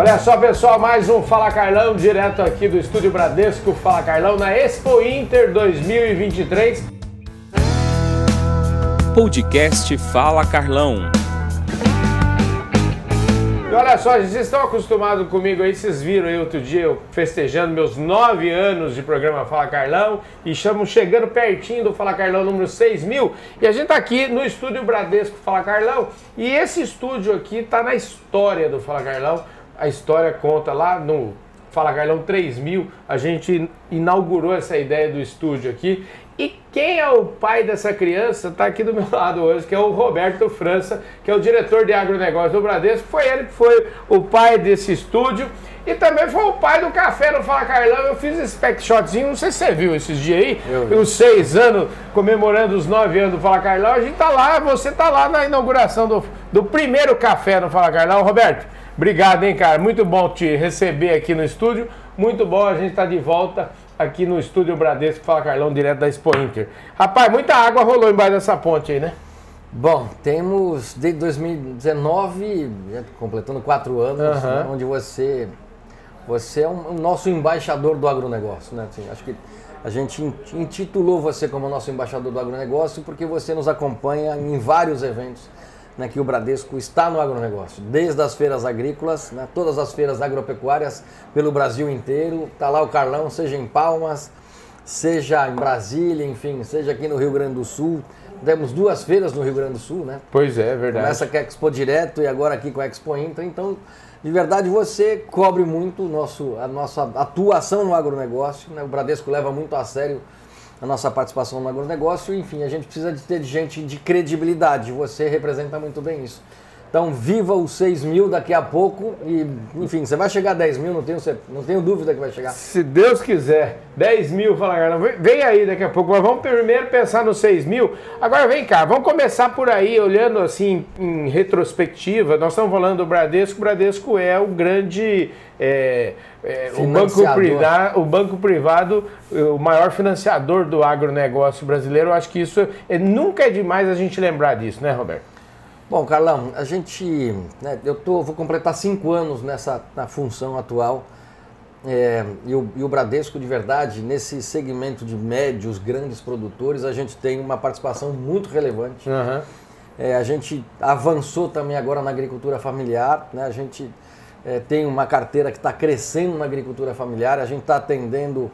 Olha só, pessoal, mais um Fala Carlão, direto aqui do Estúdio Bradesco Fala Carlão, na Expo Inter 2023. Podcast Fala Carlão. E olha só, vocês estão acostumados comigo aí, vocês viram aí outro dia eu festejando meus nove anos de programa Fala Carlão e estamos chegando pertinho do Fala Carlão número 6 mil e a gente está aqui no estúdio Bradesco Fala Carlão e esse estúdio aqui está na história do Fala Carlão, a história conta lá no Fala Carlão 3000, a gente inaugurou essa ideia do estúdio aqui e quem é o pai dessa criança está aqui do meu lado hoje, que é o Roberto França, que é o diretor de agronegócio do Bradesco. Foi ele que foi o pai desse estúdio. E também foi o pai do café no Fala Carlão. Eu fiz esse pack shotzinho, não sei se você viu esses dias aí, os seis anos, comemorando os nove anos do Fala Carlão. A gente tá lá, você tá lá na inauguração do, do primeiro café no Fala Carlão. Roberto, obrigado, hein, cara. Muito bom te receber aqui no estúdio. Muito bom a gente estar tá de volta aqui no estúdio Bradesco, fala Carlão, direto da Expo Inter. Rapaz, muita água rolou embaixo dessa ponte aí, né? Bom, temos desde 2019, completando quatro anos, né, onde você, você é o um, nosso embaixador do agronegócio, né? Assim, acho que a gente intitulou você como nosso embaixador do agronegócio porque você nos acompanha em vários eventos né, que o Bradesco está no agronegócio, desde as feiras agrícolas, né, todas as feiras agropecuárias pelo Brasil inteiro. Está lá o Carlão, seja em Palmas, seja em Brasília, enfim, seja aqui no Rio Grande do Sul. Temos duas feiras no Rio Grande do Sul, né? Pois é, é verdade. Começa com a Expo Direto e agora aqui com a Expo Inter. Então, de verdade, você cobre muito nosso, a nossa atuação no agronegócio. Né? O Bradesco leva muito a sério a nossa participação no agronegócio. Enfim, a gente precisa de ter gente de credibilidade. Você representa muito bem isso. Então, viva os 6 mil daqui a pouco e, enfim, você vai chegar a 10 mil, não tenho, não tenho dúvida que vai chegar. Se Deus quiser, 10 mil, fala, galera, vem aí daqui a pouco, mas vamos primeiro pensar nos 6 mil. Agora, vem cá, vamos começar por aí, olhando assim, em retrospectiva, nós estamos falando do Bradesco, o Bradesco é o grande... É, é, o, banco privado, o banco privado, o maior financiador do agronegócio brasileiro, eu acho que isso é, nunca é demais a gente lembrar disso, né, Roberto? Bom, Carlão, a gente, né, eu tô, vou completar cinco anos nessa na função atual é, e, o, e, o, Bradesco de verdade nesse segmento de médios, grandes produtores, a gente tem uma participação muito relevante. Uhum. É, a gente avançou também agora na agricultura familiar, né? A gente é, tem uma carteira que está crescendo na agricultura familiar, a gente está atendendo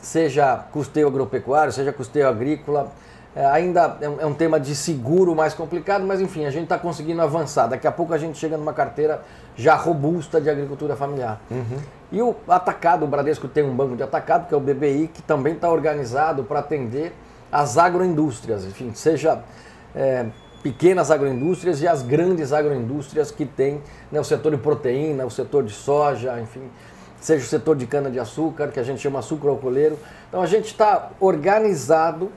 seja custeio agropecuário, seja custeio agrícola é, ainda é um, é um, tema de seguro mais complicado, mas enfim, a gente está conseguindo avançar. Daqui a pouco a gente chega numa carteira já robusta de agricultura familiar. Uhum. E o atacado, o Bradesco tem um banco de atacado, que é o BBI, que também está organizado para atender as agroindústrias, enfim, seja é, pequenas agroindústrias e as grandes agroindústrias que tem né, o setor de proteína, o setor de soja, enfim, seja o setor de cana-de-açúcar, que a gente chama açúcar alcooleiro. Então a gente está organizado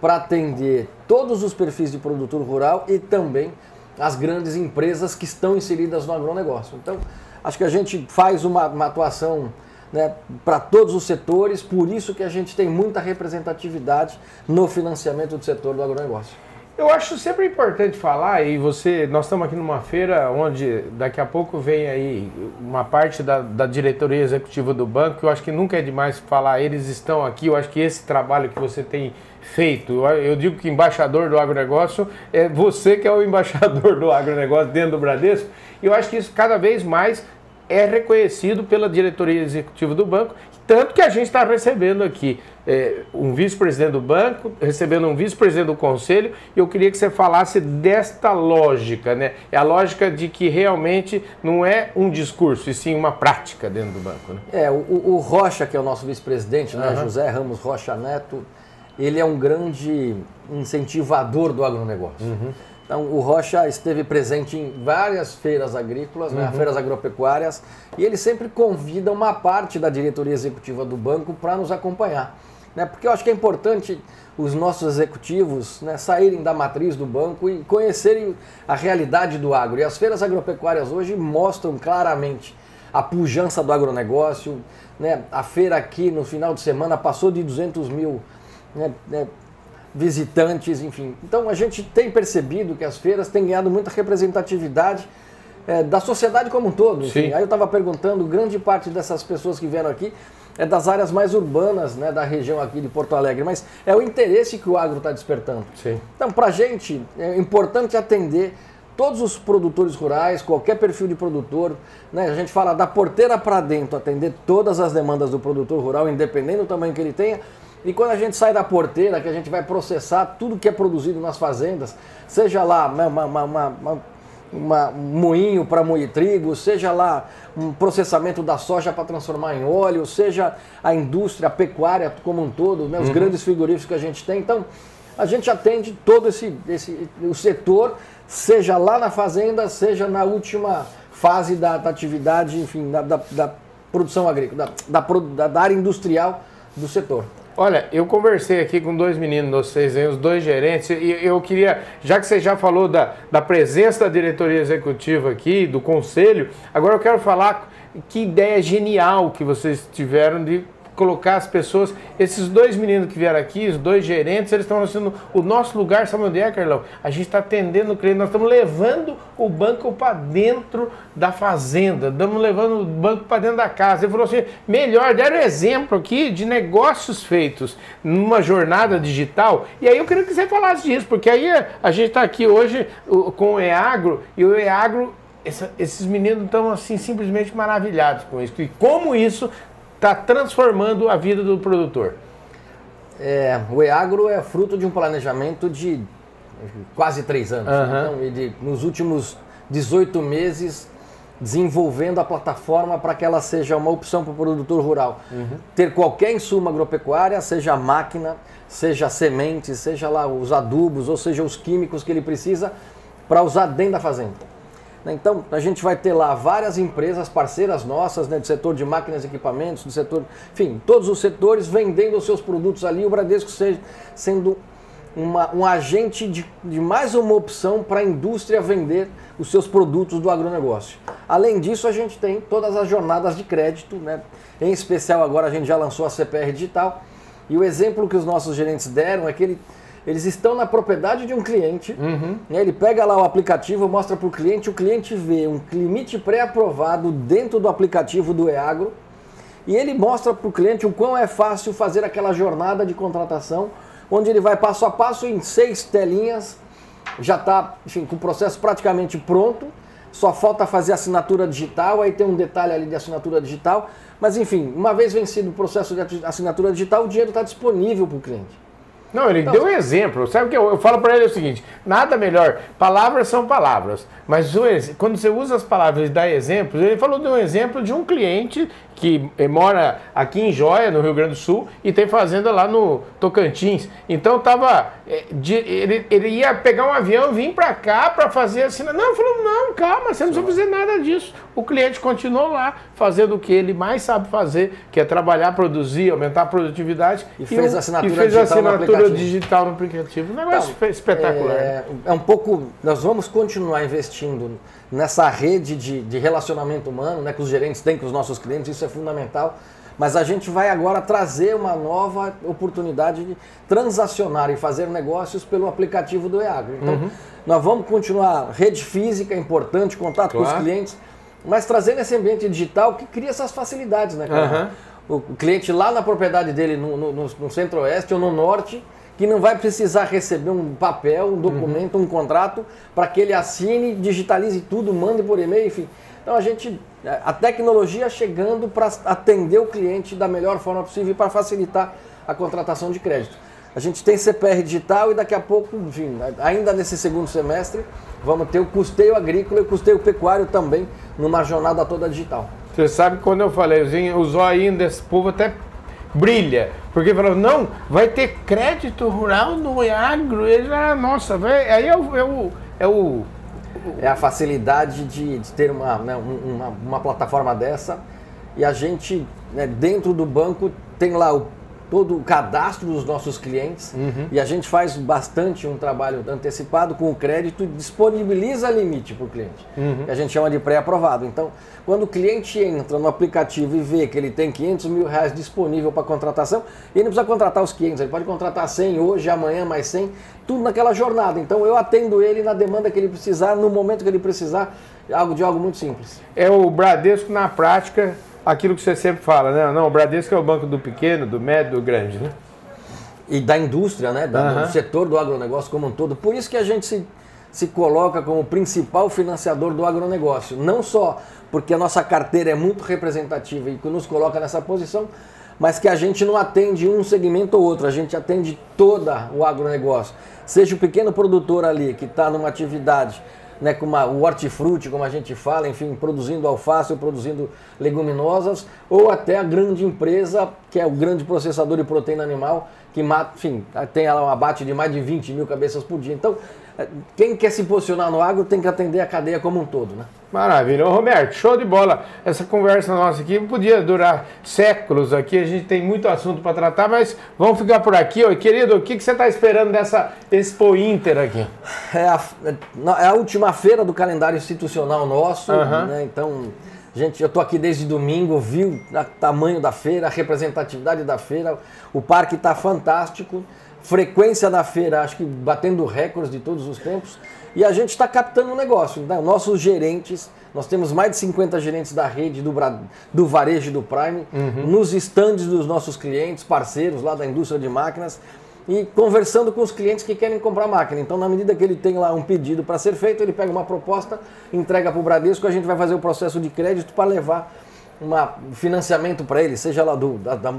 para atender todos os perfis de produtor rural e também as grandes empresas que estão inseridas no agronegócio. Então, acho que a gente faz uma, uma atuação né, para todos os setores, por isso que a gente tem muita representatividade no financiamento do setor do agronegócio. Eu acho sempre importante falar, e você, nós estamos aqui numa feira onde daqui a pouco vem aí uma parte da, da diretoria executiva do banco, eu acho que nunca é demais falar, eles estão aqui, eu acho que esse trabalho que você tem feito. Eu digo que embaixador do agronegócio é você que é o embaixador do agronegócio dentro do Bradesco. E eu acho que isso cada vez mais é reconhecido pela diretoria executiva do banco, tanto que a gente está recebendo aqui é, um vice-presidente do banco, recebendo um vice-presidente do conselho, e eu queria que você falasse desta lógica, né? É a lógica de que realmente não é um discurso, e sim uma prática dentro do banco. Né? É, o, o Rocha, que é o nosso vice-presidente, né? Uhum. José Ramos Rocha Neto, ele é um grande incentivador do agronegócio. Uhum. Então, o Rocha esteve presente em várias feiras agrícolas, né, uhum. né, feiras agropecuárias, e ele sempre convida uma parte da diretoria executiva do banco para nos acompanhar. Né, porque eu acho que é importante os nossos executivos né, saírem da matriz do banco e conhecerem a realidade do agro. E as feiras agropecuárias hoje mostram claramente a pujança do agronegócio. Né, a feira aqui no final de semana passou de 200 mil né, né, visitantes, enfim. Então a gente tem percebido que as feiras têm ganhado muita representatividade é, da sociedade como um todo. Enfim. Sim. Aí eu estava perguntando, grande parte dessas pessoas que vieram aqui é das áreas mais urbanas né, da região aqui de Porto Alegre, mas é o interesse que o agro está despertando. Sim. Então, para a gente, é importante atender todos os produtores rurais, qualquer perfil de produtor. Né? A gente fala da porteira para dentro, atender todas as demandas do produtor rural, independente do tamanho que ele tenha. E quando a gente sai da porteira, que a gente vai processar tudo que é produzido nas fazendas, seja lá uma, uma, uma, uma, um moinho para moer trigo, seja lá um processamento da soja para transformar em óleo, seja a indústria, a pecuária como um todo, né, os grandes frigoríficos que a gente tem. Então, a gente atende todo esse, esse o setor, seja lá na fazenda, seja na última fase da, da atividade, enfim, da, da, da produção agrícola, da, da, da área industrial do setor. Olha, eu conversei aqui com dois meninos, vocês os dois gerentes, e eu queria, já que você já falou da, da presença da diretoria executiva aqui, do conselho, agora eu quero falar que ideia genial que vocês tiveram de colocar as pessoas, esses dois meninos que vieram aqui, os dois gerentes, eles estão sendo o nosso lugar, sabe onde é, Carlão? A gente está atendendo o cliente, nós estamos levando o banco para dentro da fazenda, estamos levando o banco para dentro da casa. Ele falou assim, melhor, deram exemplo aqui de negócios feitos numa jornada digital, e aí eu queria que você falasse disso, porque aí a gente está aqui hoje com o EAGRO, e o EAGRO esses meninos estão assim simplesmente maravilhados com isso. E como isso está transformando a vida do produtor? É, o EAGRO é fruto de um planejamento de quase três anos. Uhum. Então, e de, nos últimos 18 meses, desenvolvendo a plataforma para que ela seja uma opção para o produtor rural. Uhum. Ter qualquer insumo agropecuária, seja máquina, seja semente, seja lá os adubos, ou seja os químicos que ele precisa para usar dentro da fazenda. Então, a gente vai ter lá várias empresas parceiras nossas, né, do setor de máquinas e equipamentos, do setor, enfim, todos os setores vendendo os seus produtos ali, o Bradesco seja, sendo uma, um agente de, de mais uma opção para a indústria vender os seus produtos do agronegócio. Além disso, a gente tem todas as jornadas de crédito, né? em especial agora a gente já lançou a CPR Digital, e o exemplo que os nossos gerentes deram é que ele eles estão na propriedade de um cliente, uhum. né, ele pega lá o aplicativo, mostra para o cliente, o cliente vê um limite pré-aprovado dentro do aplicativo do EAGRO e ele mostra para o cliente o quão é fácil fazer aquela jornada de contratação, onde ele vai passo a passo em seis telinhas, já está com o processo praticamente pronto, só falta fazer assinatura digital, aí tem um detalhe ali de assinatura digital, mas enfim, uma vez vencido o processo de assinatura digital, o dinheiro está disponível para o cliente. Não, ele então, deu um exemplo. Sabe o que eu, eu falo para ele é o seguinte: nada melhor. Palavras são palavras. Mas quando você usa as palavras e dá exemplos, ele falou de um exemplo de um cliente que mora aqui em Joia, no Rio Grande do Sul, e tem fazenda lá no Tocantins. Então tava. Eh, ele, ele ia pegar um avião e vir para cá para fazer assim. Não, falou, não, calma, você não precisa fazer nada disso. O cliente continuou lá fazendo o que ele mais sabe fazer, que é trabalhar, produzir, aumentar a produtividade. E, e fez a assinatura, e fez digital, assinatura no digital no aplicativo. Um negócio então, espetacular. É, é um pouco. Nós vamos continuar investindo investindo nessa rede de, de relacionamento humano né, que os gerentes têm com os nossos clientes, isso é fundamental. Mas a gente vai agora trazer uma nova oportunidade de transacionar e fazer negócios pelo aplicativo do EAGRO. Então, uhum. nós vamos continuar, rede física é importante, contato claro. com os clientes, mas trazendo esse ambiente digital que cria essas facilidades, né, cara? Uhum. O cliente lá na propriedade dele, no, no, no centro-oeste ou no norte, que não vai precisar receber um papel, um documento, uhum. um contrato, para que ele assine, digitalize tudo, mande por e-mail, enfim. Então a gente, a tecnologia chegando para atender o cliente da melhor forma possível para facilitar a contratação de crédito. A gente tem CPR digital e daqui a pouco, enfim, ainda nesse segundo semestre, vamos ter o custeio agrícola e o custeio pecuário também numa jornada toda digital. Você sabe quando eu falei, o zóio desse povo até brilha. Porque falou, não, vai ter crédito rural no agro. Ele, ah, nossa, vai, aí é o, é o, é o é a facilidade de, de ter uma, né, uma, uma, plataforma dessa. E a gente, né, dentro do banco, tem lá o, todo o cadastro dos nossos clientes Uhum. e a gente faz bastante um trabalho antecipado com o crédito e disponibiliza limite para o cliente, Uhum. a gente chama de pré-aprovado. Então, quando o cliente entra no aplicativo e vê que ele tem 500 mil reais disponível para contratação, ele não precisa contratar os 500, ele pode contratar 100 hoje, amanhã mais 100, tudo naquela jornada. Então, eu atendo ele na demanda que ele precisar, no momento que ele precisar, algo de algo muito simples. É o Bradesco na prática, aquilo que você sempre fala, né? Não, o Bradesco é o banco do pequeno, do médio, do grande, né? e da indústria, né, da- Aham. do setor do agronegócio como um todo. Por isso que a gente se, se coloca como principal financiador do agronegócio. Não só porque a nossa carteira é muito representativa e que nos coloca nessa posição, mas que a gente não atende um segmento ou outro, a gente atende toda o agronegócio. Seja o pequeno produtor ali que está numa atividade né, com uma, o hortifruti, como a gente fala, enfim, produzindo alface ou produzindo leguminosas, ou até a grande empresa, que é o grande processador de proteína animal, que mata, enfim, tem ela um abate de mais de 20 mil cabeças por dia. Então, quem quer se posicionar no agro tem que atender a cadeia como um todo, né? Maravilha. Ô, Roberto, show de bola. Essa conversa nossa aqui podia durar séculos aqui, a gente tem muito assunto para tratar, mas vamos ficar por aqui. Ô, querido, o que, que você está esperando dessa Expo Inter aqui? É a, é é a última feira do calendário institucional nosso, Aham. né? Então, gente, eu tô aqui desde domingo, vi o ta- tamanho da feira, a representatividade da feira, o parque está fantástico, frequência da feira, acho que batendo recordes de todos os tempos, e a gente está captando o negócio. Né? Nossos gerentes, nós temos mais de 50 gerentes da rede do, do varejo do Prime, nos estandes dos nossos clientes, parceiros lá da indústria de máquinas, e conversando com os clientes que querem comprar máquina. Então, na medida que ele tem lá um pedido para ser feito, ele pega uma proposta, entrega para o Bradesco, a gente vai fazer o processo de crédito para levar uma, um financiamento para ele, seja lá do, da, da-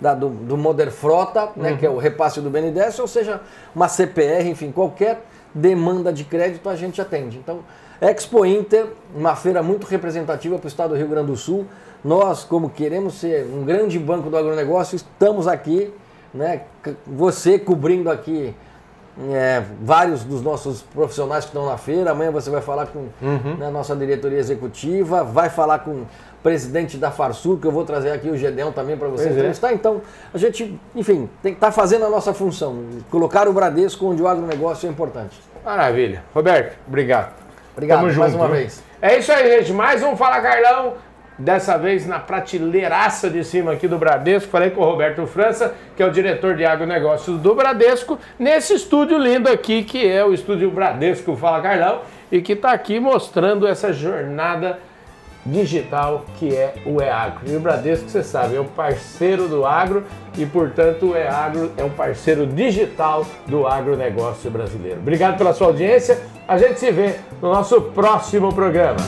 da- do, do Moder Frota, né, que é o repasse do BNDES, ou seja, uma CPR, enfim, qualquer demanda de crédito a gente atende. Então, Expo Inter, uma feira muito representativa para o estado do Rio Grande do Sul. Nós, como queremos ser um grande banco do agronegócio, estamos aqui, né? Você cobrindo aqui é, vários dos nossos profissionais que estão na feira. Amanhã você vai falar com né, a nossa diretoria executiva, vai falar com presidente da Farsul, que eu vou trazer aqui o Gedeão também para você Pois é. entrevistar. Então, a gente, enfim, tem que estar fazendo a nossa função, colocar o Bradesco onde o agronegócio é importante. Maravilha. Roberto, obrigado. Obrigado Tamo mais junto, uma viu? vez. É isso aí, gente. Mais um Fala Carlão. Dessa vez na prateleiraça de cima aqui do Bradesco. Falei com o Roberto França, que é o diretor de agronegócios do Bradesco, nesse estúdio lindo aqui, que é o estúdio Bradesco Fala Carlão, e que está aqui mostrando essa jornada digital que é o EAGro. E o Bradesco, você sabe, é um parceiro do agro e, portanto, o EAGro é um parceiro digital do agronegócio brasileiro. Obrigado pela sua audiência. A gente se vê no nosso próximo programa.